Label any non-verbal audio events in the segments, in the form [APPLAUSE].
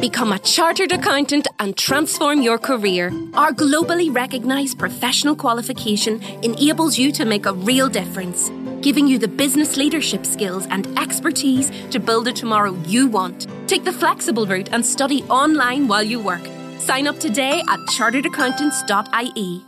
Become a chartered accountant and transform your career. Our globally recognized professional qualification enables you to make a real difference, giving you the business leadership skills and expertise to build a tomorrow you want. Take the flexible route and study online while you work. Sign up today at charteredaccountants.ie.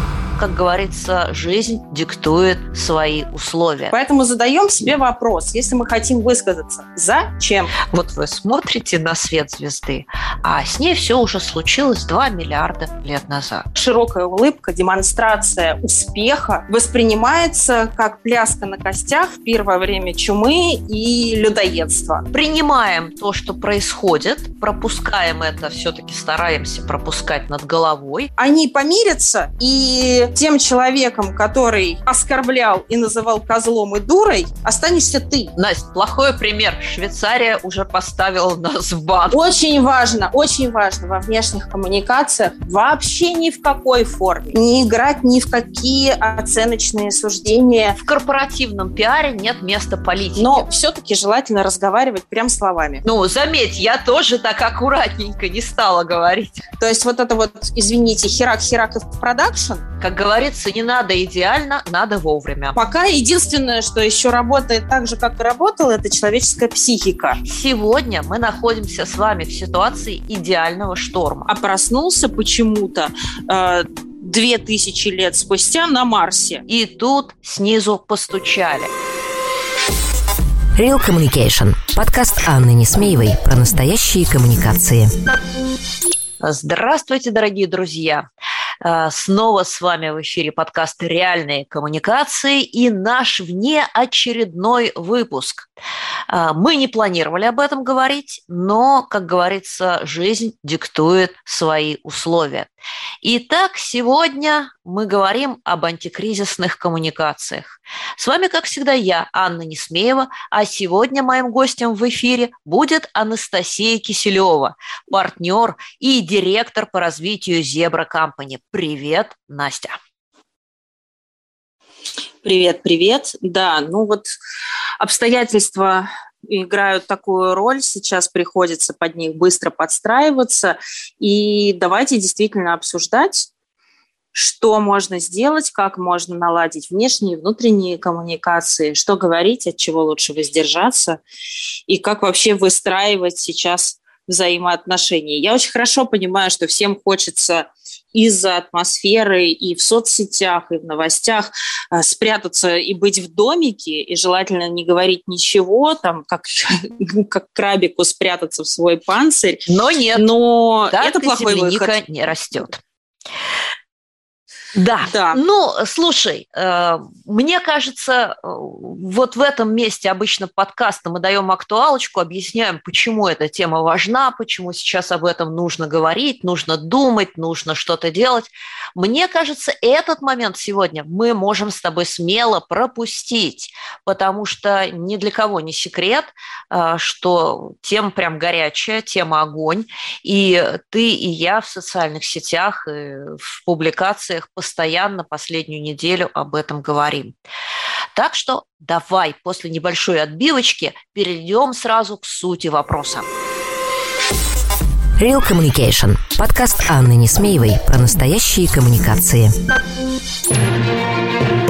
как говорится, жизнь диктует свои условия. Поэтому задаем себе вопрос, если мы хотим высказаться, зачем? Вот вы смотрите на свет звезды, а с ней все уже случилось 2 миллиарда лет назад. Широкая улыбка, демонстрация успеха воспринимается как пляска на костях в первое время чумы и людоедства. Принимаем то, что происходит, пропускаем это, все-таки стараемся пропускать над головой. Они помирятся и тем человеком, который оскорблял и называл козлом и дурой, останешься ты. Настя, плохой пример. Швейцария уже поставила нас в бан. Очень важно, очень важно во внешних коммуникациях вообще ни в какой форме не играть ни в какие оценочные суждения. В корпоративном пиаре нет места политики. Но все-таки желательно разговаривать прям словами. Ну, заметь, я тоже так аккуратненько не стала говорить. То есть вот это вот, извините, херак-херак в продакшн, как говорится, не надо идеально, надо вовремя. Пока единственное, что еще работает так же, как и работало, это человеческая психика. Сегодня мы находимся с вами в ситуации идеального шторма. А проснулся почему-то э, две тысячи лет спустя на Марсе. И тут снизу постучали. Real Communication. Подкаст Анны Несмеевой про настоящие коммуникации. Здравствуйте, дорогие друзья! А, снова с вами в эфире подкаст «Реальные коммуникации» и наш внеочередной выпуск. А, мы не планировали об этом говорить, но, как говорится, жизнь диктует свои условия. Итак, сегодня мы говорим об антикризисных коммуникациях. С вами, как всегда, я, Анна Несмеева, а сегодня моим гостем в эфире будет Анастасия Киселева, партнер и директор по развитию Зебра Компани. Привет, Настя. Привет, привет. Да, ну вот обстоятельства играют такую роль, сейчас приходится под них быстро подстраиваться. И давайте действительно обсуждать, что можно сделать, как можно наладить внешние и внутренние коммуникации, что говорить, от чего лучше воздержаться, и как вообще выстраивать сейчас взаимоотношения. Я очень хорошо понимаю, что всем хочется из-за атмосферы и в соцсетях, и в новостях э, спрятаться и быть в домике, и желательно не говорить ничего, там, как, [LAUGHS] как крабику спрятаться в свой панцирь. Но нет, Но так это плохой выход. не растет. Да. да. Ну, слушай, э, мне кажется, э, вот в этом месте обычно подкаста мы даем актуалочку, объясняем, почему эта тема важна, почему сейчас об этом нужно говорить, нужно думать, нужно что-то делать. Мне кажется, этот момент сегодня мы можем с тобой смело пропустить, потому что ни для кого не секрет, э, что тема прям горячая, тема огонь, и ты и я в социальных сетях, и в публикациях постоянно последнюю неделю об этом говорим. Так что давай после небольшой отбивочки перейдем сразу к сути вопроса. Real Communication. Подкаст Анны Несмеевой про настоящие коммуникации.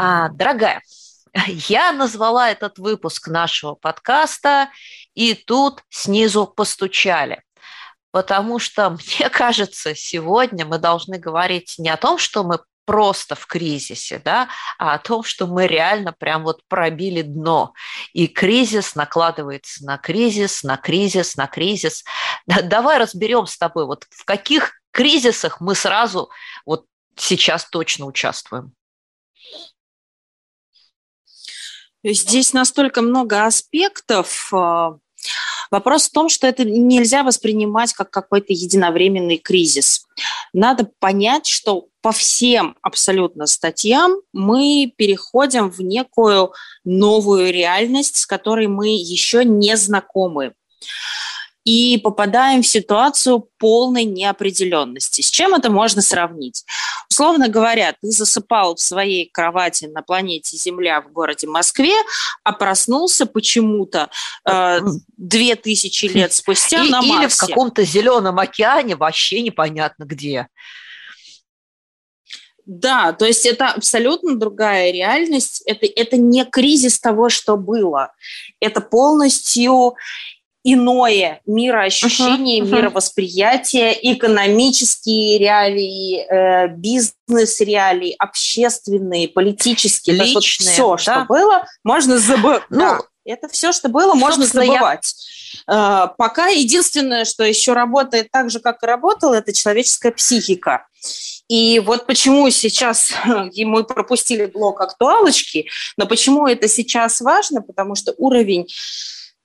А, дорогая, я назвала этот выпуск нашего подкаста, и тут снизу постучали. Потому что, мне кажется, сегодня мы должны говорить не о том, что мы просто в кризисе, да, а о том, что мы реально прям вот пробили дно. И кризис накладывается на кризис, на кризис, на кризис. Давай разберем с тобой, вот в каких кризисах мы сразу вот сейчас точно участвуем? Здесь настолько много аспектов. А, вопрос в том, что это нельзя воспринимать как какой-то единовременный кризис. Надо понять, что по всем абсолютно статьям мы переходим в некую новую реальность, с которой мы еще не знакомы и попадаем в ситуацию полной неопределенности. С чем это можно сравнить? Условно говоря, ты засыпал в своей кровати на планете Земля в городе Москве, а проснулся почему-то э, две тысячи лет спустя и, на Марсе. Или в каком-то зеленом океане, вообще непонятно где. Да, то есть это абсолютно другая реальность. Это, это не кризис того, что было. Это полностью иное мироощущение, uh-huh, uh-huh. мировосприятие, экономические реалии, э, бизнес-реалии, общественные, политические. Личные, вот все, да? что было, можно забыть. Ну, да, это все, что было, можно забывать. Я... Э, пока единственное, что еще работает так же, как и работало, это человеческая психика. И вот почему сейчас [LAUGHS] мы пропустили блок актуалочки, но почему это сейчас важно, потому что уровень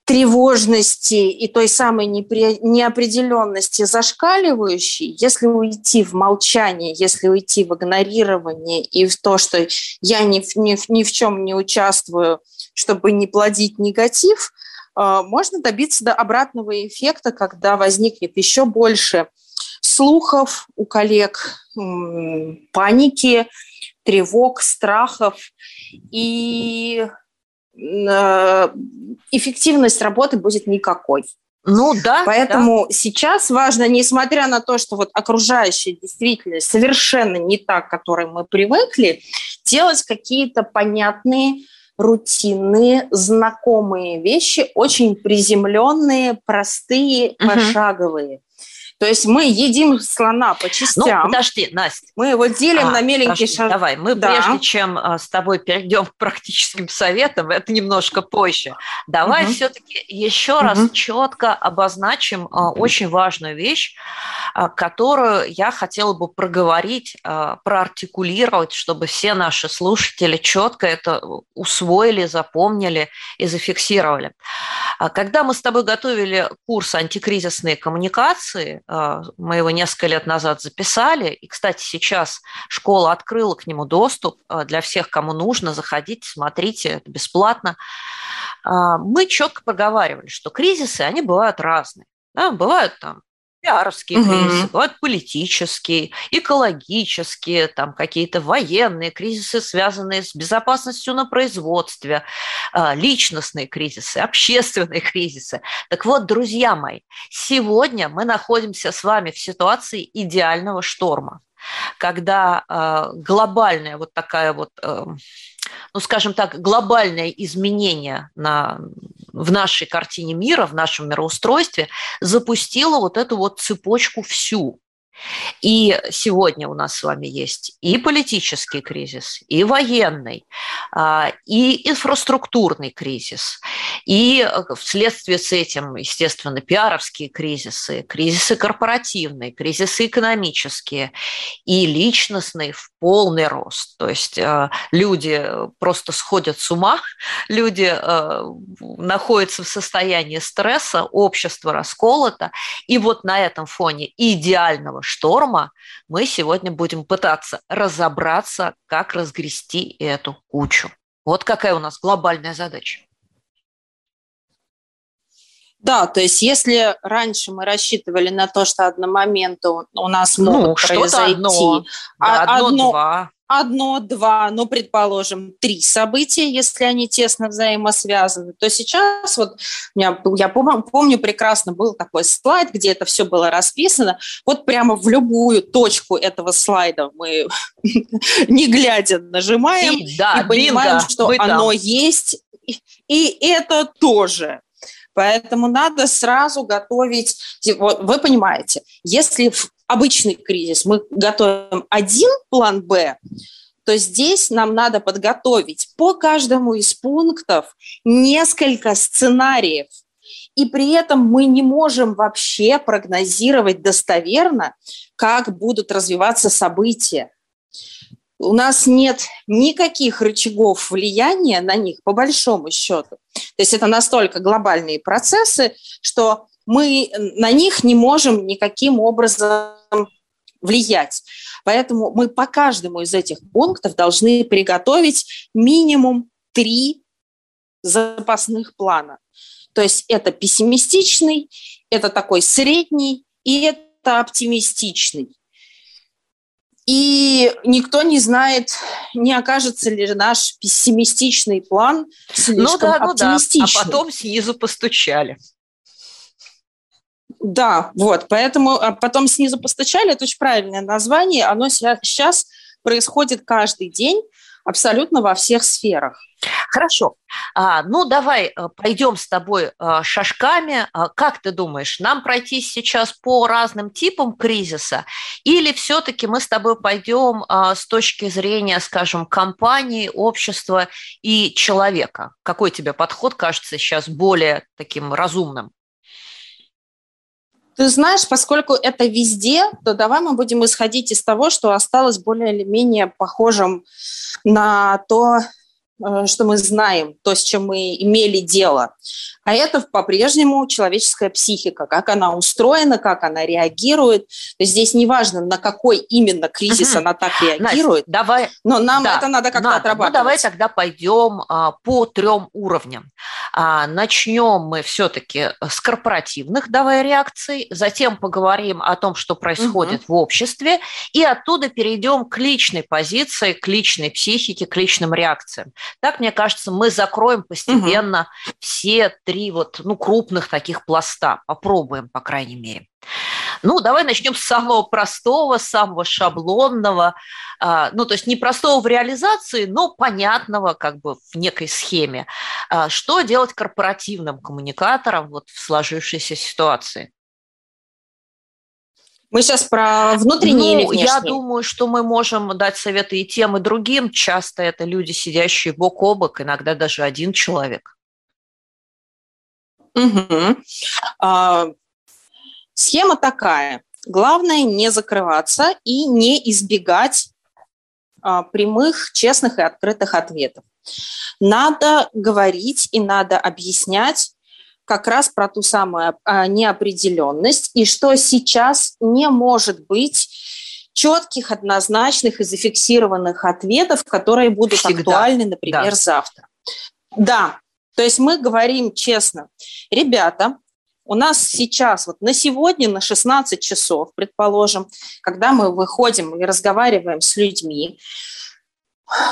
тревожности и той самой неопределенности зашкаливающей, если уйти в молчание, если уйти в игнорирование и в то, что я ни ни, ни в чем не участвую, чтобы не плодить негатив, э, можно добиться до обратного эффекта, когда возникнет еще больше слухов у коллег, паники, тревог, страхов. И эффективность работы будет никакой. Ну да. Поэтому да. сейчас важно, несмотря на то, что вот окружающая действительность совершенно не та, к которой мы привыкли, делать какие-то понятные, рутинные, знакомые вещи, очень приземленные, простые, угу. пошаговые. То есть мы едим слона по ну, частям. Ну, подожди, Настя. Мы его делим а, на меленькие шаги. Давай, мы да. прежде чем а, с тобой перейдем [LAUGHS] к практическим советам, это немножко позже. Давай угу. все-таки еще угу. раз четко обозначим а, очень важную вещь, а, которую я хотела бы проговорить, проартикулировать, чтобы все наши слушатели четко это усвоили, запомнили и зафиксировали. Когда мы с тобой готовили курс антикризисные коммуникации, мы его несколько лет назад записали. И, кстати, сейчас школа открыла к нему доступ а, для всех, кому нужно. Заходите, смотрите, это бесплатно. А, мы четко проговаривали, что кризисы, они бывают разные. Да, бывают там пиаровские угу. кризисы, бывают политические, экологические, там какие-то военные кризисы, связанные с безопасностью на производстве, а, личностные кризисы, [LAUGHS] общественные кризисы. Так вот, друзья мои, сегодня мы находимся с вами в ситуации идеального шторма, когда а, глобальная вот такая вот эм, ну, скажем так, глобальное изменение на, в нашей картине мира, в нашем мироустройстве запустило вот эту вот цепочку всю. И сегодня у нас с вами есть и политический кризис, и военный, а, и инфраструктурный кризис, и э, вследствие с этим, естественно, пиаровские кризисы, кризисы корпоративные, кризисы экономические и личностные в полный рост. То есть э, люди просто сходят с ума, [LAUGHS] люди э, находятся в состоянии стресса, общество расколото, и вот на этом фоне идеального шторма мы сегодня будем пытаться разобраться, как разгрести эту кучу. Вот какая у нас глобальная задача. Да, то есть если раньше мы рассчитывали на то, что одномоментно у нас ну, могут ну, произойти одно, да, одно, одно, два одно, два, ну, предположим, три события, если они тесно взаимосвязаны, то сейчас вот меня, я помню, помню прекрасно был такой слайд, где это все было расписано. Вот прямо в любую точку этого слайда мы, [LAUGHS] не глядя, нажимаем и, да, и понимаем, бинго, что оно там. есть, и, и это тоже. Поэтому надо сразу готовить, вот вы понимаете, если в обычный кризис мы готовим один план Б, то здесь нам надо подготовить по каждому из пунктов несколько сценариев. и при этом мы не можем вообще прогнозировать достоверно, как будут развиваться события. У нас нет никаких рычагов влияния на них, по большому счету. То есть это настолько глобальные процессы, что мы на них не можем никаким образом влиять. Поэтому мы по каждому из этих пунктов должны приготовить минимум три запасных плана. То есть это пессимистичный, это такой средний и это оптимистичный. И никто не знает, не окажется ли наш пессимистичный план слишком ну да, оптимистичным. Ну да. А потом снизу постучали. Да, вот, поэтому а потом снизу постучали, это очень правильное название, оно сейчас происходит каждый день абсолютно во всех сферах. Хорошо. А, ну, давай э, пойдем с тобой а, шажками. А, как ты думаешь, нам пройти сейчас по разным типам кризиса или все-таки мы с тобой пойдем с точки зрения, скажем, компании, общества и человека? Какой тебе подход кажется сейчас более таким разумным? Ты знаешь, поскольку это везде, то давай мы будем исходить из того, что осталось более или менее похожим на то, Э, что мы знаем, то, с чем мы имели дело. А это по-прежнему человеческая психика, как она устроена, как она реагирует. Здесь неважно, на какой именно кризис угу. она так реагирует, Настя, давай, но нам да, это надо как-то надо. отрабатывать. Ну, давай тогда пойдем а, по трем уровням. А, начнем мы все-таки с корпоративных давай реакций, затем поговорим о том, что происходит угу. в обществе, и оттуда перейдем к личной позиции, к личной психике, к личным реакциям. Так, мне кажется, мы закроем постепенно угу. все три вот, ну, крупных таких пласта. Попробуем, по крайней мере. Ну, давай начнем с самого простого, самого шаблонного, а, ну, то есть не простого в реализации, но понятного как бы в некой схеме. А, что делать корпоративным коммуникатором вот в сложившейся ситуации? Мы сейчас про внутренние ну, или внешние? Я думаю, что мы можем дать советы и тем, и другим. Часто это люди, сидящие бок о бок, иногда даже один человек. Угу. А, схема такая. Главное не закрываться и не избегать а, прямых, честных и открытых ответов. Надо говорить и надо объяснять как раз про ту самую а, неопределенность и что сейчас не может быть четких, однозначных и зафиксированных ответов, которые будут Всегда. актуальны, например, да. завтра. Да, то есть мы говорим честно, ребята, у нас сейчас, вот на сегодня, на 16 часов, предположим, когда мы выходим и разговариваем с людьми,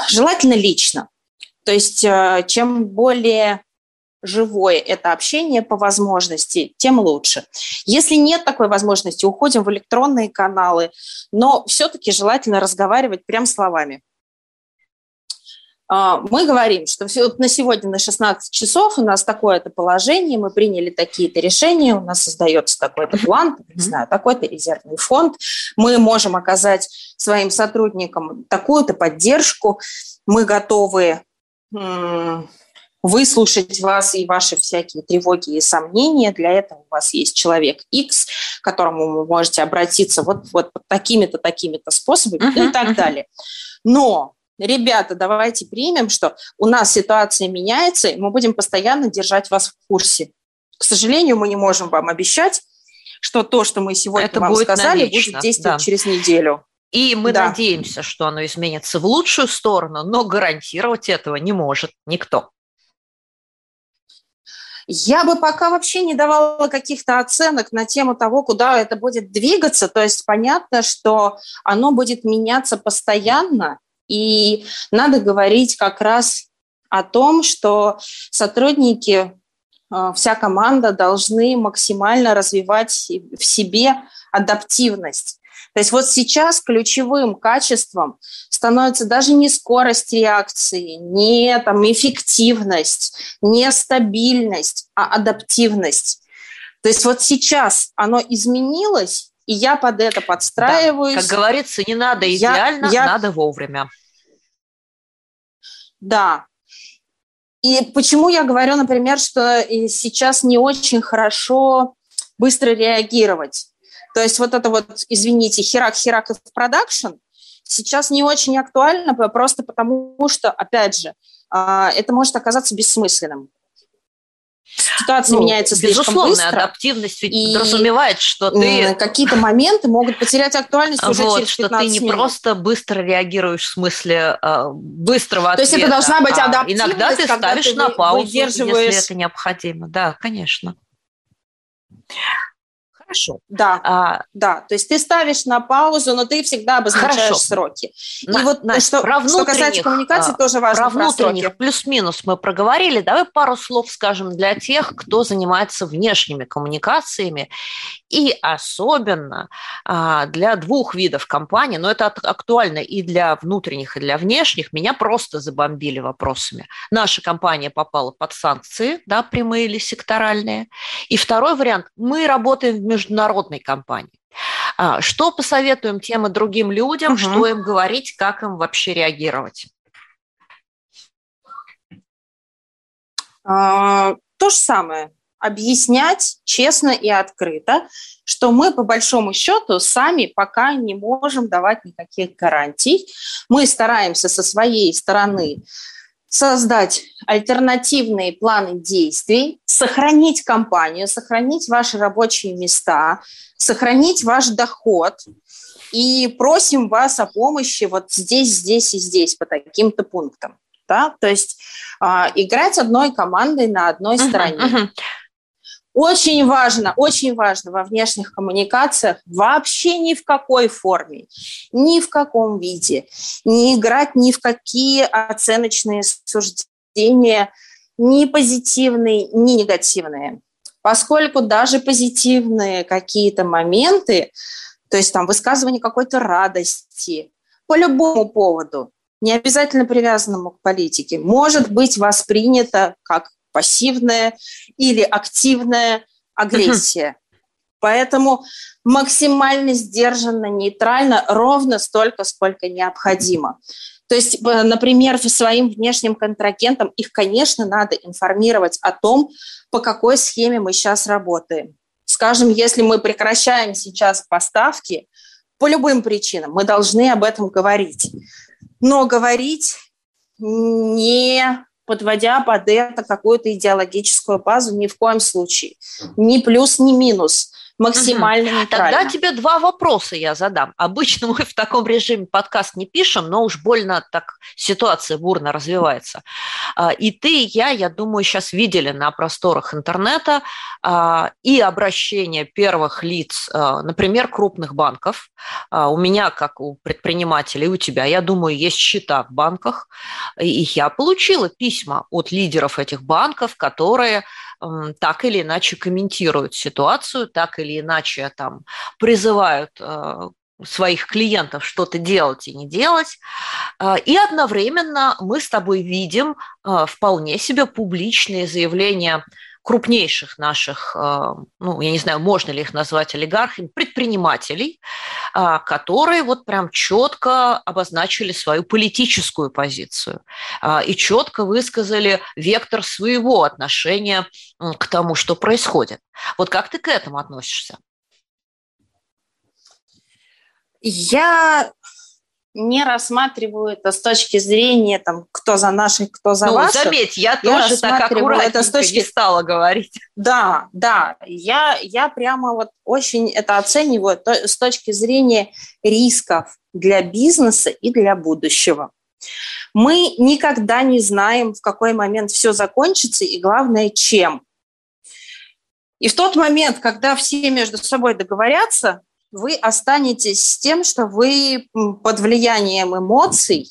желательно лично. То есть э, чем более живое это общение по возможности, тем лучше. Если нет такой возможности, уходим в электронные каналы, но все-таки желательно разговаривать прям словами. А, мы говорим, что на сегодня на 16 часов у нас такое-то положение, мы приняли такие-то решения, у нас создается такой-то план, не знаю, такой-то резервный фонд, мы можем оказать своим сотрудникам такую-то поддержку, мы готовы выслушать вас и ваши всякие тревоги и сомнения. Для этого у вас есть человек X, к которому вы можете обратиться вот, вот такими-то, такими-то способами uh-huh, и так uh-huh. далее. Но ребята, давайте примем, что у нас ситуация меняется, и мы будем постоянно держать вас в курсе. К сожалению, мы не можем вам обещать, что то, что мы сегодня Это вам будет сказали, навечно, будет действовать да. через неделю. И мы да. надеемся, что оно изменится в лучшую сторону, но гарантировать этого не может никто. Я бы пока вообще не давала каких-то оценок на тему того, куда это будет двигаться. То есть понятно, что оно будет меняться постоянно, и надо говорить как раз о том, что сотрудники, э, вся команда должны максимально развивать в себе адаптивность. То есть вот сейчас ключевым качеством становится даже не скорость реакции, не там, эффективность, не стабильность, а адаптивность. То есть вот сейчас оно изменилось, и я под это подстраиваюсь. Да, как говорится, не надо идеально, я, я... надо вовремя. Да. И почему я говорю, например, что сейчас не очень хорошо быстро реагировать. То есть вот это вот, извините, херак-херак в продакшн сейчас не очень актуально, просто потому что, опять же, а, это может оказаться бессмысленным. Ситуация ну, меняется слишком быстро. адаптивность ведь и подразумевает, что ты... Какие-то моменты могут потерять актуальность уже вот, через 15 что ты не минут. просто быстро реагируешь в смысле э, быстрого ответа. То есть это должна быть адаптивность, а иногда ты ставишь ты на паузу, если это необходимо. Да, конечно. Хорошо. Да, а, да. То есть ты ставишь на паузу, но ты всегда обозначаешь хорошо. сроки. На, И вот Настя, что, про что касается коммуникации, а, тоже важно. Про внутренних плюс-минус мы проговорили. Давай пару слов скажем для тех, кто занимается внешними коммуникациями. И особенно а, для двух видов компаний, но это актуально и для внутренних, и для внешних, меня просто забомбили вопросами. Наша компания попала под санкции, да, прямые или секторальные. И второй вариант, мы работаем в международной компании. А, что посоветуем тем и другим людям, угу. что им говорить, как им вообще реагировать? А, то же самое. Объяснять честно и открыто, что мы по большому счету сами пока не можем давать никаких гарантий. Мы стараемся со своей стороны создать альтернативные планы действий, сохранить компанию, сохранить ваши рабочие места, сохранить ваш доход. И просим вас о помощи вот здесь, здесь и здесь по таким-то пунктам. Да? То есть э, играть одной командой на одной uh-huh, стороне. Uh-huh. Очень важно, очень важно во внешних коммуникациях вообще ни в какой форме, ни в каком виде, не играть ни в какие оценочные суждения, ни позитивные, ни негативные. Поскольку даже позитивные какие-то моменты, то есть там высказывание какой-то радости по любому поводу, не обязательно привязанному к политике, может быть воспринято как пассивная или активная агрессия. Поэтому максимально сдержанно, нейтрально, ровно столько, сколько необходимо. То есть, э, например, своим внешним контрагентам их, конечно, надо информировать о том, по какой схеме мы сейчас работаем. Скажем, если мы прекращаем сейчас поставки по любым причинам, мы должны об этом говорить. Но говорить не подводя под это какую-то идеологическую базу, ни в коем случае. Ни плюс, ни минус максимально угу. нейтрально. Тогда тебе два вопроса я задам. Обычно мы в таком режиме подкаст не пишем, но уж больно так ситуация бурно развивается. А, и ты, и я, я думаю, сейчас видели на просторах интернета а, и обращение первых лиц, а, например, крупных банков. У меня, как у предпринимателей, у тебя, я думаю, есть счета в банках. И я получила письма от лидеров этих банков, которые так или иначе комментируют ситуацию, так или иначе там призывают э, своих клиентов что-то делать и не делать. Э, и одновременно мы с тобой видим э, вполне себе публичные заявления крупнейших наших, э, ну, я не знаю, можно ли их назвать олигархами, предпринимателей, э, которые вот прям четко обозначили свою политическую позицию э, и четко высказали вектор своего отношения к тому, что происходит. Вот как ты к этому относишься? Я не рассматриваю это с точки зрения, там, кто за наших, кто за ну, ваших. заметь, я, я тоже так аккуратненько это с точки... не стала говорить. Да, да, я, я прямо вот очень это оцениваю то, с точки зрения рисков для бизнеса и для будущего. Мы никогда не знаем, в какой момент все закончится и, главное, чем. И в тот момент, когда все между собой договорятся, вы останетесь с тем, что вы под влиянием эмоций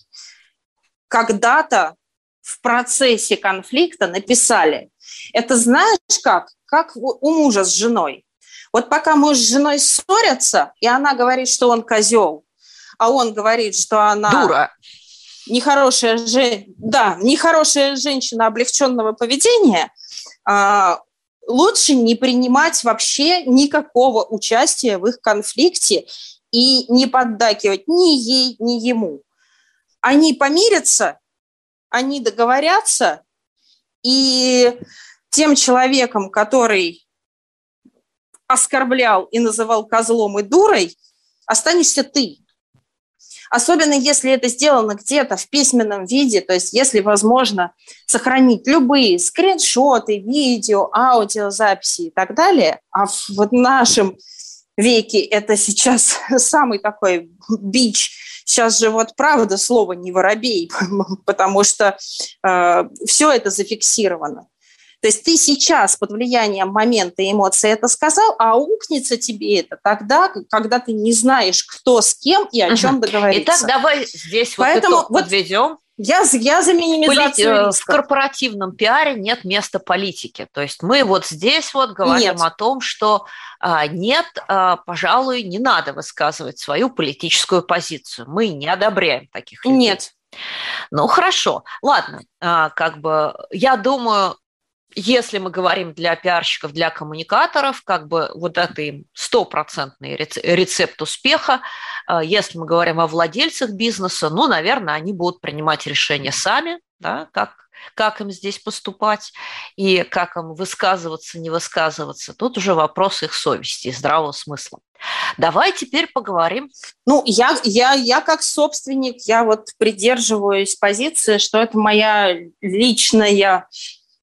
когда-то в процессе конфликта написали. Это знаешь как? Как у мужа с женой. Вот пока муж с женой ссорятся, и она говорит, что он козел, а он говорит, что она... Дура. Нехорошая, же... да, нехорошая женщина облегченного поведения, а, лучше не принимать вообще никакого участия в их конфликте и не поддакивать ни ей, ни ему. Они помирятся, они договорятся, И тем человеком, который оскорблял и называл козлом и дурой, останешься ты. Особенно если это сделано где-то в письменном виде, то есть если возможно сохранить любые скриншоты, видео, аудиозаписи и так далее, а в нашем веке это сейчас [LAUGHS] самый такой бич. Сейчас же вот правда слово не воробей, [LAUGHS] потому что э, все это зафиксировано. То есть ты сейчас под влиянием момента и эмоций это сказал, а укнется тебе это тогда, когда ты не знаешь, кто с кем и о чем договориться. Итак, давай здесь Поэтому вот итог вот подведем. Я, я за минимизацию Поли... Э, в корпоративном пиаре нет места политики. То есть мы вот здесь вот говорим нет. о том, что а, нет, а, пожалуй, не надо высказывать свою политическую позицию. Мы не одобряем таких людей. Нет. Ну хорошо, ладно, а, как бы я думаю, если мы говорим для пиарщиков, для коммуникаторов, как бы вот это им стопроцентный рецепт успеха. А, если мы говорим о владельцах бизнеса, ну, наверное, они будут принимать решения сами, да, как, как им здесь поступать и как им высказываться, не высказываться. Тут уже вопрос их совести и здравого смысла. Давай теперь поговорим. Ну, я, я, я как собственник, я вот придерживаюсь позиции, что это моя личная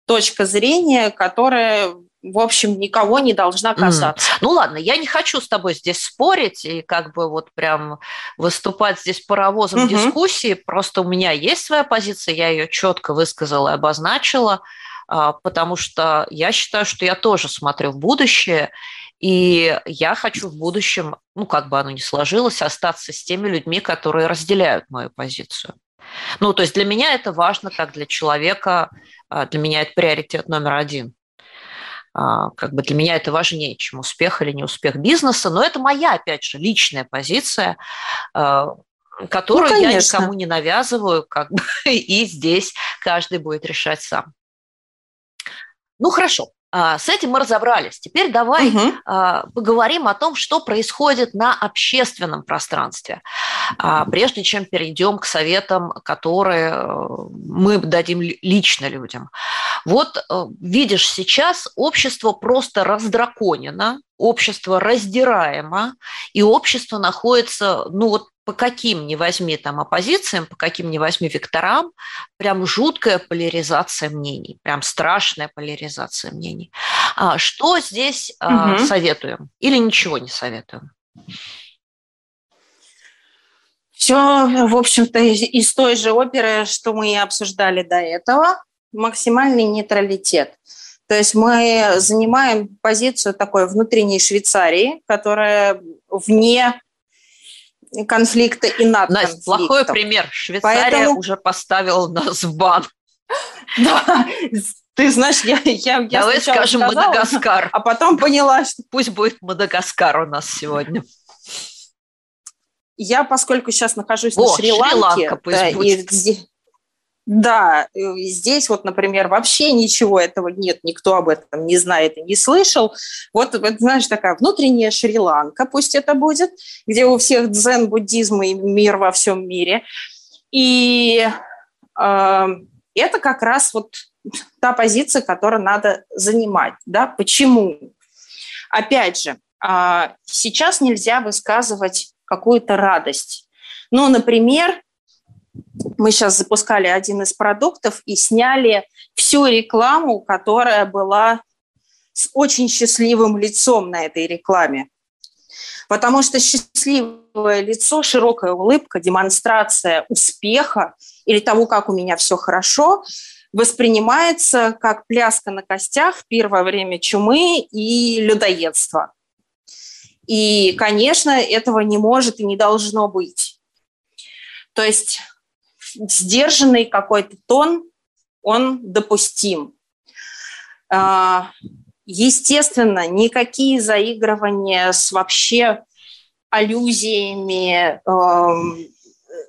точка зрения, которая в общем, никого не должна касаться. Mm. Ну ладно, я не хочу с тобой здесь спорить и как бы вот прям выступать здесь паровозом mm-hmm. дискуссии. Просто у меня есть своя позиция, я ее четко высказала и обозначила, а, потому что я считаю, что я тоже смотрю в будущее, и я хочу в будущем, ну как бы оно ни сложилось, остаться с теми людьми, которые разделяют мою позицию. Ну, то есть для меня это важно, как для человека, а, для меня это приоритет номер один. А, как бы для меня это важнее, чем успех или не успех бизнеса, но это моя, опять же, личная позиция, а, которую ну, я никому не навязываю, как бы, [LAUGHS] и здесь каждый будет решать сам. Ну хорошо, с этим мы разобрались. Теперь давай угу. поговорим о том, что происходит на общественном пространстве, прежде чем перейдем к советам, которые э, мы дадим лично людям. Вот э, видишь, сейчас общество просто раздраконено, общество раздираемо, и общество находится, ну вот по каким ни возьми там оппозициям, по каким ни возьми векторам, прям жуткая поляризация мнений, прям страшная поляризация мнений. А что здесь угу. советуем или ничего не советуем? Все, в общем-то, из той же оперы, что мы обсуждали до этого, максимальный нейтралитет. То есть мы занимаем позицию такой внутренней Швейцарии, которая вне конфликта и над Настя, конфликтом. плохой пример. Швейцария Поэтому... уже поставила нас в бан. [LAUGHS] Да, ты знаешь, я, я, я Давай скажем сказала, Мадагаскар. А потом поняла, что... Пусть будет Мадагаскар у нас сегодня. Я, поскольку сейчас нахожусь О, на Шри-Ланке, Шри да, и да, э, здесь вот, например, вообще ничего этого нет, никто об этом не знает и не слышал. Вот, вот знаешь, такая внутренняя Шри-Ланка, пусть это будет, где у всех дзен, буддизм и мир во всем мире. И э, это как раз вот та позиция, которую надо занимать. Да? Почему? Опять же, э, сейчас нельзя высказывать какую-то радость. Ну, например, мы сейчас запускали один из продуктов и сняли всю рекламу, которая была с очень счастливым лицом на этой рекламе. Потому что счастливое лицо, широкая улыбка, демонстрация успеха или того, как у меня все хорошо, воспринимается как пляска на костях первое время чумы и людоедства. И, конечно, этого не может и не должно быть. То есть сдержанный какой-то тон, он допустим. А, естественно, никакие заигрывания с вообще аллюзиями, эм,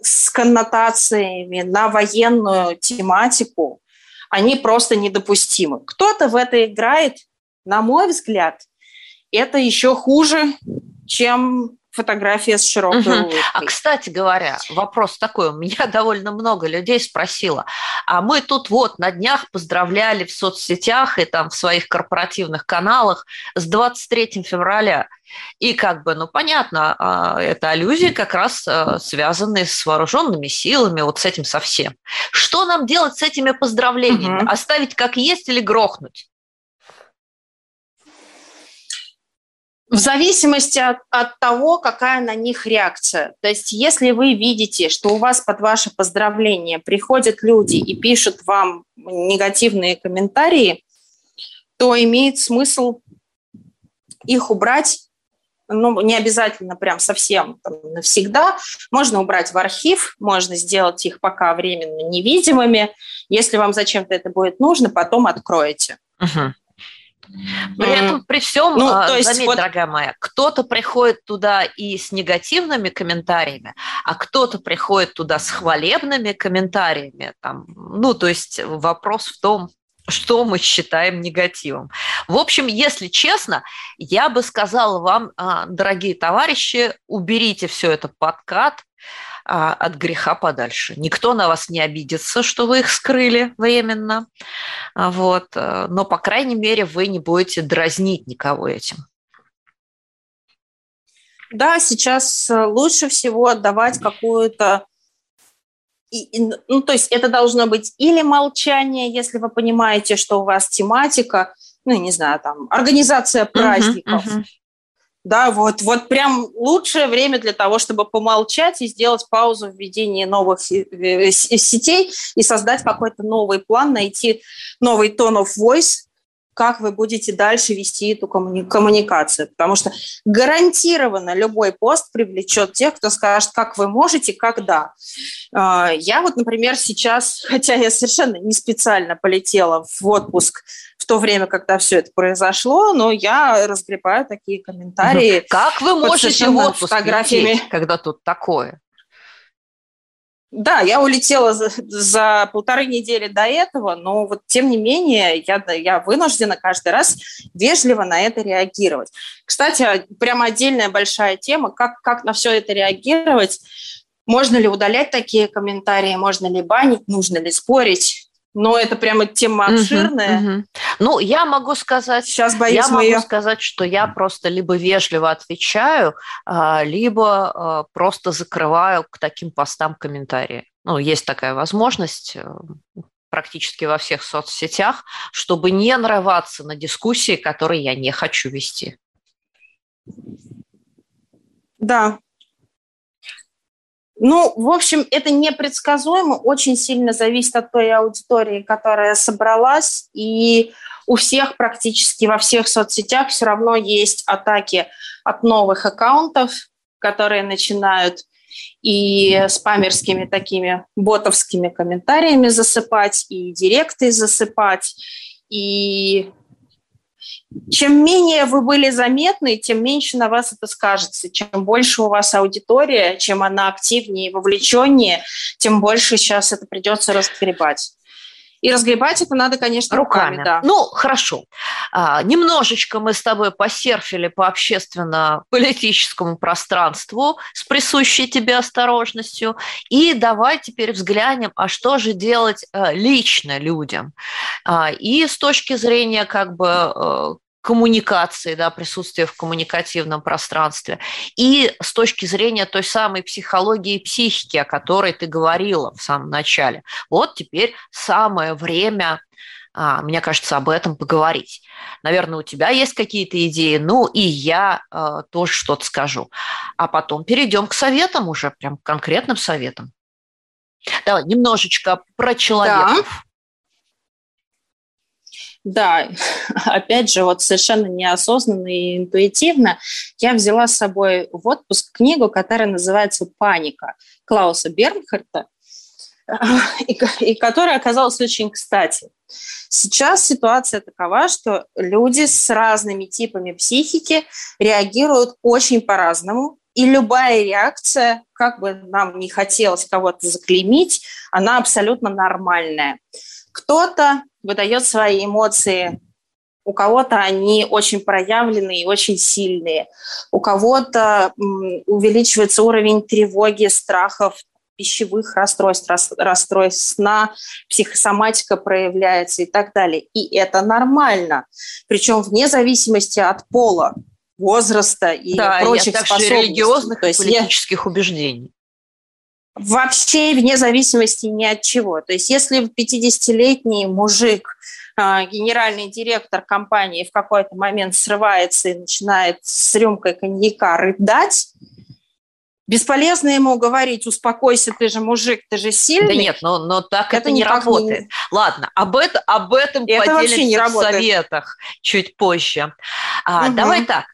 с коннотациями на военную тематику, они просто недопустимы. Кто-то в это играет, на мой взгляд, это еще хуже, чем фотография с широкой угу. улыбкой. А, кстати говоря, вопрос такой, у меня [LAUGHS] довольно много людей спросило, а мы тут вот на днях поздравляли в соцсетях и там в своих корпоративных каналах с 23 февраля. И как бы, ну, понятно, а, это аллюзии как раз а, связанные с вооруженными силами, вот с этим совсем. Что нам делать с этими поздравлениями? Угу. Оставить как есть или грохнуть? В зависимости от, от того, какая на них реакция. То есть, если вы видите, что у вас под ваше поздравление приходят люди и пишут вам негативные комментарии, то имеет смысл их убрать ну, не обязательно прям совсем там, навсегда. Можно убрать в архив, можно сделать их пока временно невидимыми. Если вам зачем-то это будет нужно, потом откроете. Угу. При этом, при всем, ну, а, то есть заметь, вот... дорогая моя, кто-то приходит туда и с негативными комментариями, а кто-то приходит туда с хвалебными комментариями. Там, ну, то есть вопрос в том, что мы считаем негативом. В общем, если честно, я бы сказала вам, а, дорогие товарищи, уберите все это подкат, а, от греха подальше. Никто на вас не обидится, что вы их скрыли временно, а, вот. Э, но, по крайней мере, вы не будете дразнить никого этим. Да, сейчас э, лучше всего отдавать какую-то ну, то есть это должно быть или молчание, если вы понимаете, что у вас тематика, ну, не знаю, там, организация праздников, uh-huh, uh-huh. Да, вот, вот прям лучшее время для того, чтобы помолчать и сделать паузу в ведении новых сетей и создать какой-то новый план, найти новый tone of voice, как вы будете дальше вести эту коммуни- коммуникацию. Потому что гарантированно любой пост привлечет тех, кто скажет, как вы можете, когда. А, я вот, например, сейчас, [LAUGHS] хотя я совершенно не специально полетела в отпуск в то время, когда все это произошло, но я разгребаю такие комментарии. [LAUGHS] Как вы можете в отпуск фотографиями, лететь, когда тут такое? Да, я улетела за, за полторы недели до этого, но вот тем не менее я, я вынуждена каждый раз вежливо на это реагировать. Кстати, прямо отдельная большая тема, как, как на все это реагировать. Можно ли удалять такие комментарии, можно ли банить, нужно ли спорить? Но это прямо тема обширная. Угу, угу. Ну, я могу сказать, Сейчас боюсь, я могу ее... сказать, что я просто либо вежливо отвечаю, а, либо а, просто закрываю к таким постам комментарии. Ну, есть такая возможность э, практически во всех соцсетях, чтобы не нарываться на дискуссии, которые я не хочу вести. Да, ну, в общем, это непредсказуемо, очень сильно зависит от той аудитории, которая собралась, и у всех практически во всех соцсетях все равно есть атаки от новых аккаунтов, которые начинают и спамерскими такими ботовскими комментариями засыпать, и директы засыпать, и чем менее вы были заметны, тем меньше на вас это скажется. Чем больше у вас аудитория, чем она активнее и вовлеченнее, тем больше сейчас это придется разгребать. И разгребать это надо, конечно, руками. руками да. Ну, хорошо. А, немножечко мы с тобой посерфили по общественно-политическому пространству с присущей тебе осторожностью. И давай теперь взглянем, а что же делать а, лично людям. А, и с точки зрения как бы э, коммуникации, да, присутствия в коммуникативном пространстве, и с точки зрения той самой психологии и психики, о которой ты говорила в самом начале. Вот теперь самое время а, мне кажется, об этом поговорить. Наверное, у тебя есть какие-то идеи, ну и я э, тоже что-то скажу. А потом перейдем к советам уже, прям конкретным советам. Давай немножечко про человеков. Да. Да, [LAUGHS] опять же, вот совершенно неосознанно и интуитивно я взяла с собой в отпуск книгу, которая называется «Паника» Клауса Бернхарта, [LAUGHS] и, и которая оказалась очень кстати. Сейчас ситуация такова, что люди с разными типами психики реагируют очень по-разному, и любая реакция, как бы нам не хотелось кого-то заклеймить, она абсолютно нормальная. Кто-то выдает свои эмоции у кого-то они очень проявленные и очень сильные, у кого-то увеличивается уровень тревоги, страхов, пищевых расстройств, расстройств сна, психосоматика проявляется и так далее. И это нормально. Причем вне зависимости от пола, возраста и да, прочих и также религиозных и политических я... убеждений. Вообще вне зависимости ни от чего. То есть если 50-летний мужик а, генеральный директор компании в какой-то момент срывается и начинает с рюмкой коньяка рыдать, Бесполезно ему говорить, успокойся, ты же мужик, ты же сильный. Да нет, но, но так это, это не работает. Не... Ладно, об, это, об этом это поделимся в советах чуть позже. А, угу. Давай так,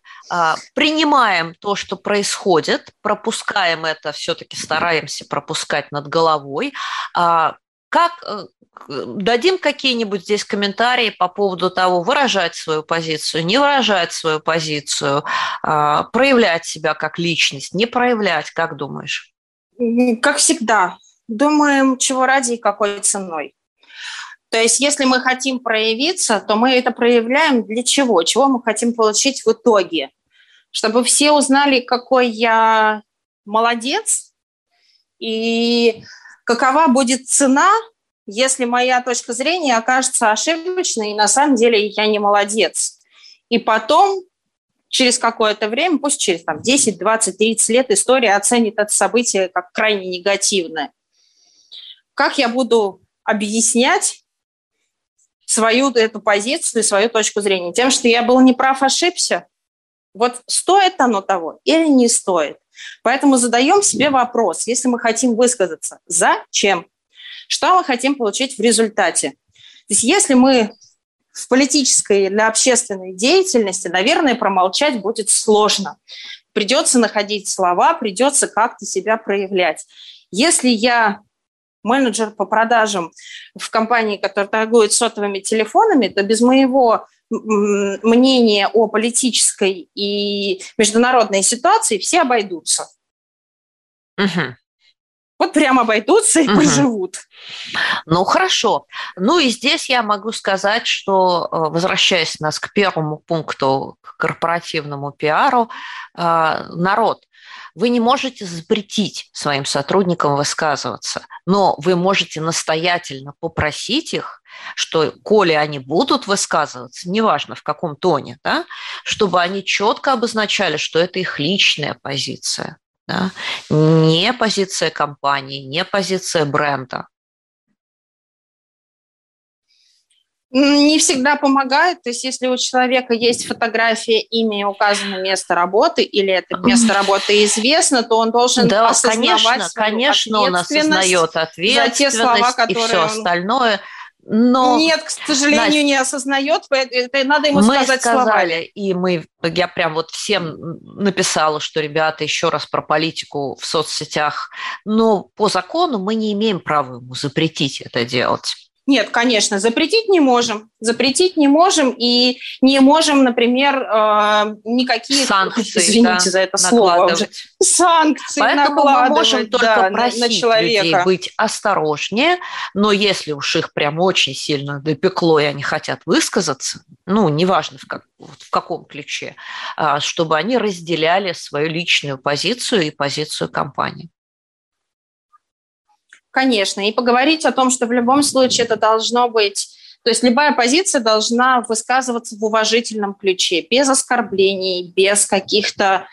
принимаем то, что происходит, пропускаем это, все-таки стараемся пропускать над головой. А, как э, дадим какие-нибудь здесь комментарии по поводу того, выражать свою позицию, не выражать свою позицию, а, проявлять себя как личность, не проявлять, как думаешь? Как всегда, думаем, чего ради и какой ценой. То есть, если мы хотим проявиться, то мы это проявляем для чего? Чего мы хотим получить в итоге? Чтобы все узнали, какой я молодец, и какова будет цена если моя точка зрения окажется ошибочной, и на самом деле я не молодец. И потом, через какое-то время, пусть через там, 10, 20, 30 лет, история оценит это событие как крайне негативное. Как я буду объяснять свою эту позицию, свою точку зрения? Тем, что я был неправ, ошибся? Вот стоит оно того или не стоит? Поэтому задаем себе вопрос, если мы хотим высказаться, зачем? Что мы хотим получить в результате? То есть если мы в политической или общественной деятельности, наверное, промолчать будет сложно. Придется находить слова, придется как-то себя проявлять. Если я менеджер по продажам в компании, которая торгует сотовыми телефонами, то без моего мнения о политической и международной ситуации все обойдутся. Угу вот прямо обойдутся и угу. поживут. Ну, хорошо. Ну и здесь я могу сказать, что, э, возвращаясь нас к первому пункту, к корпоративному пиару, э, народ, вы не можете запретить своим сотрудникам высказываться, но вы можете настоятельно попросить их, что, коли они будут высказываться, неважно в каком тоне, да, чтобы они четко обозначали, что это их личная позиция да? не позиция компании, не позиция бренда. Не всегда помогает. То есть, если у человека есть фотография, имя и указано место работы, или это место работы известно, то он должен да, осознавать конечно, свою конечно, он осознает ответственность за те слова, которые и все остальное. Но, Нет, к сожалению, Настя, не осознает, это надо ему мы сказать сказали, словами. И мы, я прям вот всем написала, что, ребята, еще раз про политику в соцсетях. Но по закону мы не имеем права ему запретить это делать. Нет, конечно, запретить не можем. Запретить не можем и не можем, например, э, никакие санкции, [LAUGHS] извините да, за это слово, санкции Поэтому мы можем только да, просить на человека. людей быть осторожнее, но если уж их прям очень сильно допекло и они хотят высказаться, ну, неважно в, как, в каком ключе, а, чтобы они разделяли свою личную позицию и позицию компании. Конечно, и поговорить о том, что в любом случае это должно быть то есть любая позиция должна высказываться в уважительном ключе, без оскорблений, без каких-то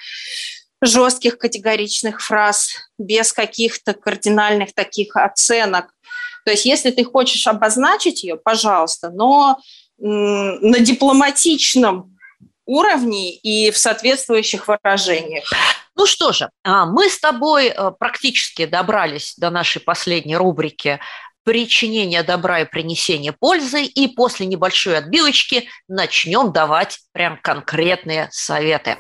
жестких категоричных фраз, без каких-то кардинальных таких оценок. То есть если ты хочешь обозначить ее, пожалуйста, но на дипломатичном уровне и в соответствующих выражениях. Ну что же, а, мы с тобой э, практически добрались до нашей последней рубрики причинение добра и принесение пользы, и после небольшой отбивочки начнем давать прям конкретные советы.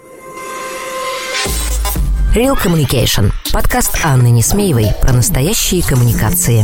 Real Communication. Подкаст Анны Несмеевой про настоящие коммуникации.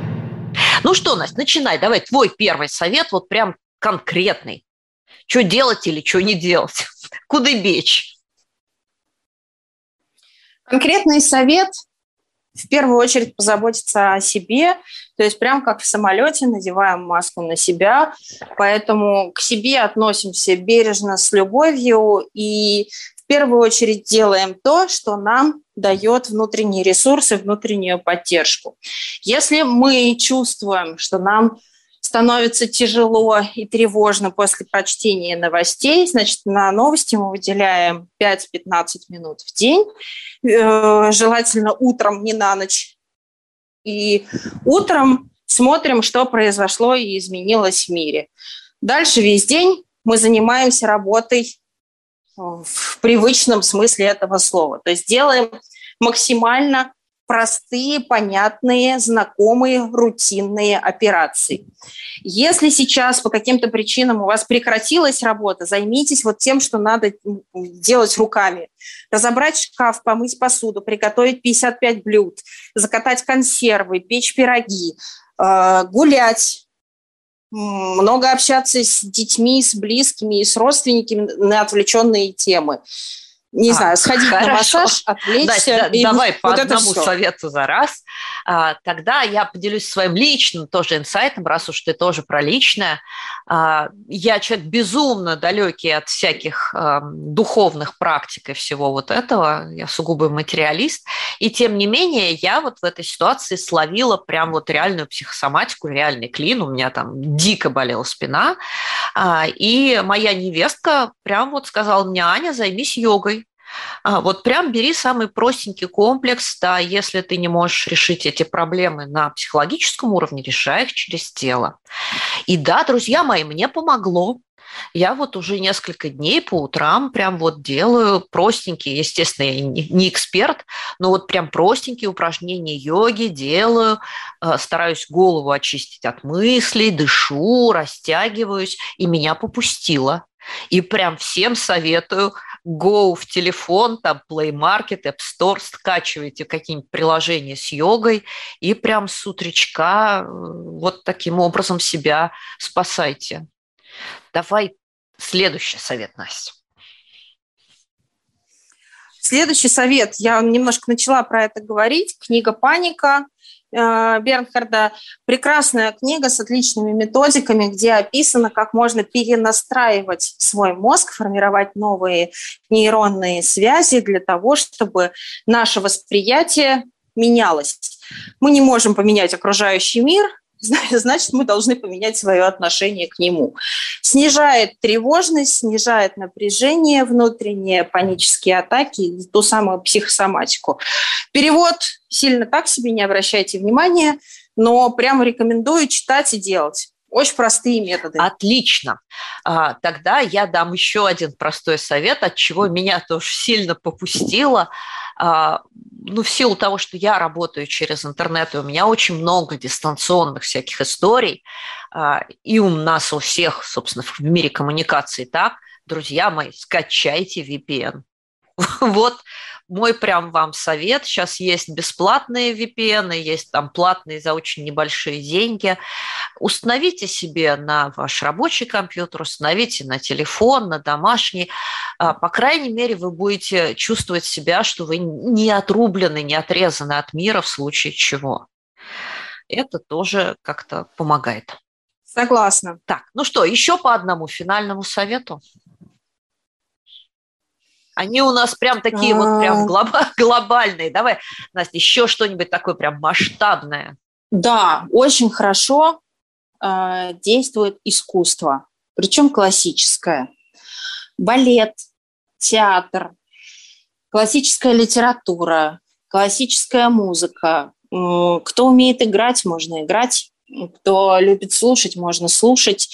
Ну что, Настя, начинай. Давай твой первый совет, вот прям конкретный. Что делать или что не делать? [LAUGHS] Куда бечь? Конкретный совет в первую очередь позаботиться о себе, то есть прям как в самолете надеваем маску на себя, поэтому к себе относимся бережно, с любовью и в первую очередь делаем то, что нам дает внутренние ресурсы, внутреннюю поддержку. Если мы чувствуем, что нам становится тяжело и тревожно после прочтения новостей, значит, на новости мы выделяем 5-15 минут в день, э, желательно утром, не на ночь. И утром смотрим, что произошло и изменилось в мире. Дальше весь день мы занимаемся работой в привычном смысле этого слова. То есть делаем максимально простые, понятные, знакомые, рутинные операции. Если сейчас по каким-то причинам у вас прекратилась работа, займитесь вот тем, что надо делать руками. Разобрать шкаф, помыть посуду, приготовить 55 блюд, закатать консервы, печь пироги, э, гулять, много общаться с детьми, с близкими и с родственниками на отвлеченные темы не а, знаю, сходить хорошо. на массаж, отвлечься. Да, и давай вот по одному совету за раз. А, тогда я поделюсь своим личным тоже инсайтом, раз уж ты тоже про личное. А, я человек безумно далекий от всяких а, духовных практик и всего вот этого. Я сугубый материалист. И тем не менее, я вот в этой ситуации словила прям вот реальную психосоматику, реальный клин. У меня там дико болела спина. А, и моя невестка прям вот сказала мне, Аня, займись йогой. А, вот прям бери самый простенький комплекс, да, если ты не можешь решить эти проблемы на психологическом уровне, решай их через тело. И да, друзья мои, мне помогло. Я вот уже несколько дней по утрам прям вот делаю простенькие, естественно, я не эксперт, но вот прям простенькие упражнения йоги делаю, а, стараюсь голову очистить от мыслей, дышу, растягиваюсь, и меня попустило. И прям всем советую go в телефон, там Play Market, App Store, скачивайте какие-нибудь приложения с йогой и прям с утречка э, вот таким образом себя спасайте. Давай следующий совет, Настя. Следующий совет. Я немножко начала про это говорить. Книга «Паника». Э, Бернхарда. Прекрасная книга с отличными методиками, где описано, как можно перенастраивать свой мозг, формировать новые нейронные связи для того, чтобы наше восприятие менялось. Мы не можем поменять окружающий мир, [LAUGHS] значит, мы должны поменять свое отношение к нему. Снижает тревожность, снижает напряжение внутреннее, панические атаки, ту самую психосоматику. Перевод сильно так себе, не обращайте внимания, но прямо рекомендую читать и делать. Очень простые методы. Отлично. А, тогда я дам еще один простой совет, от чего меня тоже сильно попустило. А, ну, в силу того, что я работаю через интернет, и у меня очень много дистанционных всяких историй, а, и у нас у всех, собственно, в мире коммуникации так, друзья мои, скачайте VPN. [LAUGHS] Вот мой прям вам совет. Сейчас есть бесплатные VPN, есть там платные за очень небольшие деньги. Установите себе на ваш рабочий компьютер, установите на телефон, на домашний. А, по крайней мере, вы будете чувствовать себя, что вы не отрублены, не отрезаны от мира в случае чего. Это тоже как-то помогает. Согласна. Так, ну что, еще по одному финальному совету? Они у нас прям такие вот прям а. [LAUGHS] глобальные. Давай, Настя, еще что-нибудь такое прям масштабное. Да, очень хорошо э, действует искусство, причем классическое. Балет, театр, классическая литература, классическая музыка, Кто умеет играть, можно играть. Кто любит слушать, можно слушать.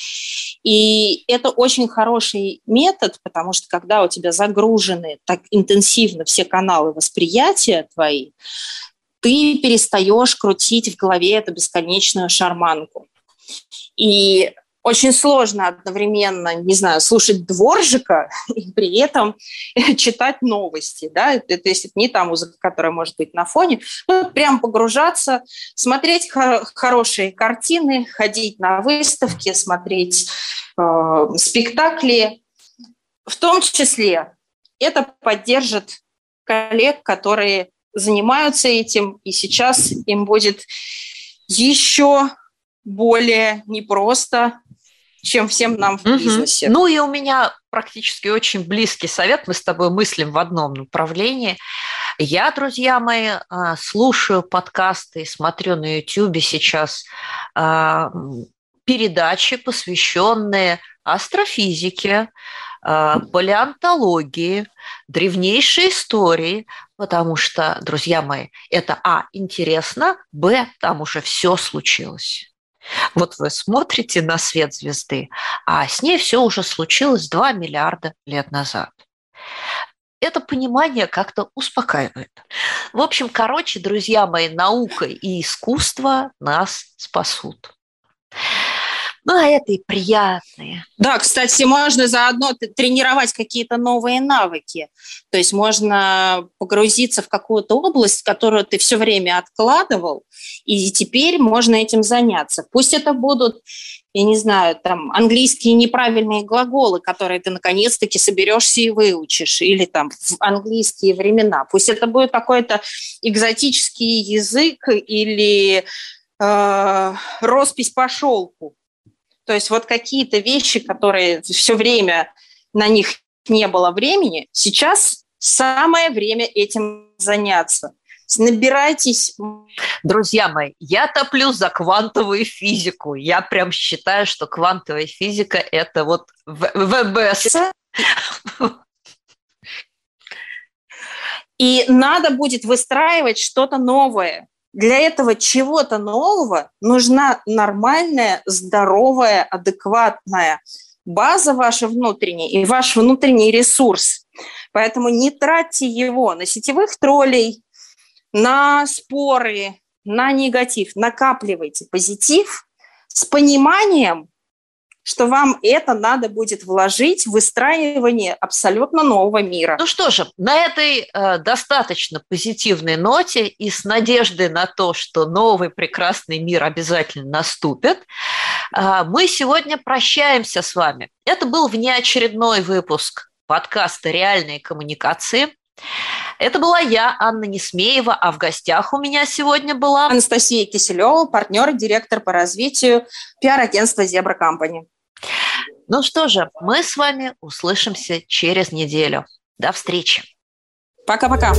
И это очень хороший метод, потому что когда у тебя загружены так интенсивно все каналы восприятия твои, ты перестаешь крутить в голове эту бесконечную шарманку. И очень сложно одновременно, не знаю, слушать дворжика [LAUGHS] и при этом [LAUGHS] читать новости, да, то есть это не та музыка, которая может быть на фоне, ну, прям погружаться, смотреть хор- хорошие картины, ходить на выставки, смотреть э, спектакли, в том числе это поддержит коллег, которые занимаются этим, и сейчас им будет еще более непросто чем всем нам в угу. бизнесе. Ну и у меня практически очень близкий совет. Мы с тобой мыслим в одном направлении. Я, друзья мои, а, слушаю подкасты и смотрю на YouTube сейчас а, передачи, посвященные астрофизике, а, палеонтологии, древнейшей истории, потому что, друзья мои, это, а, интересно, б, там уже все случилось. Вот вы смотрите на свет звезды, а с ней все уже случилось 2 миллиарда лет назад. Это понимание как-то успокаивает. В общем, короче, друзья мои, наука и искусство нас спасут. Ну, а это и приятные. Да, кстати, можно заодно тренировать какие-то новые навыки. То есть можно погрузиться в какую-то область, которую ты все время откладывал, и теперь можно этим заняться. Пусть это будут я не знаю, там, английские неправильные глаголы, которые ты наконец-таки соберешься и выучишь, или там в английские времена. Пусть это будет какой-то экзотический язык или э, роспись по шелку. То есть вот какие-то вещи, которые все время на них не было времени, сейчас самое время этим заняться. Набирайтесь. Друзья мои, я топлю за квантовую физику. Я прям считаю, что квантовая физика – это вот ВБС. И надо будет выстраивать что-то новое. Для этого чего-то нового нужна нормальная, здоровая, адекватная база ваша внутренняя и ваш внутренний ресурс. Поэтому не тратьте его на сетевых троллей, на споры, на негатив. Накапливайте позитив с пониманием, что вам это надо будет вложить в выстраивание абсолютно нового мира. Ну что же, на этой э, достаточно позитивной ноте и с надеждой на то, что новый прекрасный мир обязательно наступит, э, мы сегодня прощаемся с вами. Это был внеочередной выпуск подкаста «Реальные коммуникации». Это была я, Анна Несмеева, а в гостях у меня сегодня была Анастасия Киселева, партнер и директор по развитию пиар-агентства «Зебра Компани». Ну что же, мы с вами услышимся через неделю. До встречи. Пока-пока.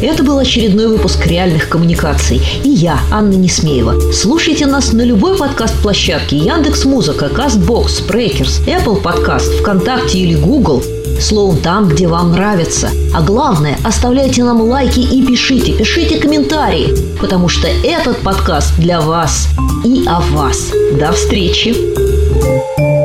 Это был очередной выпуск «Реальных коммуникаций». И я, Анна Несмеева. Слушайте нас на любой подкаст-площадке Яндекс Музыка, Кастбокс, Breakers, Apple Podcast, ВКонтакте или Google. Словом, там, где вам нравится. А главное, оставляйте нам лайки и пишите, пишите комментарии, потому что этот подкаст для вас и о вас. До встречи! Música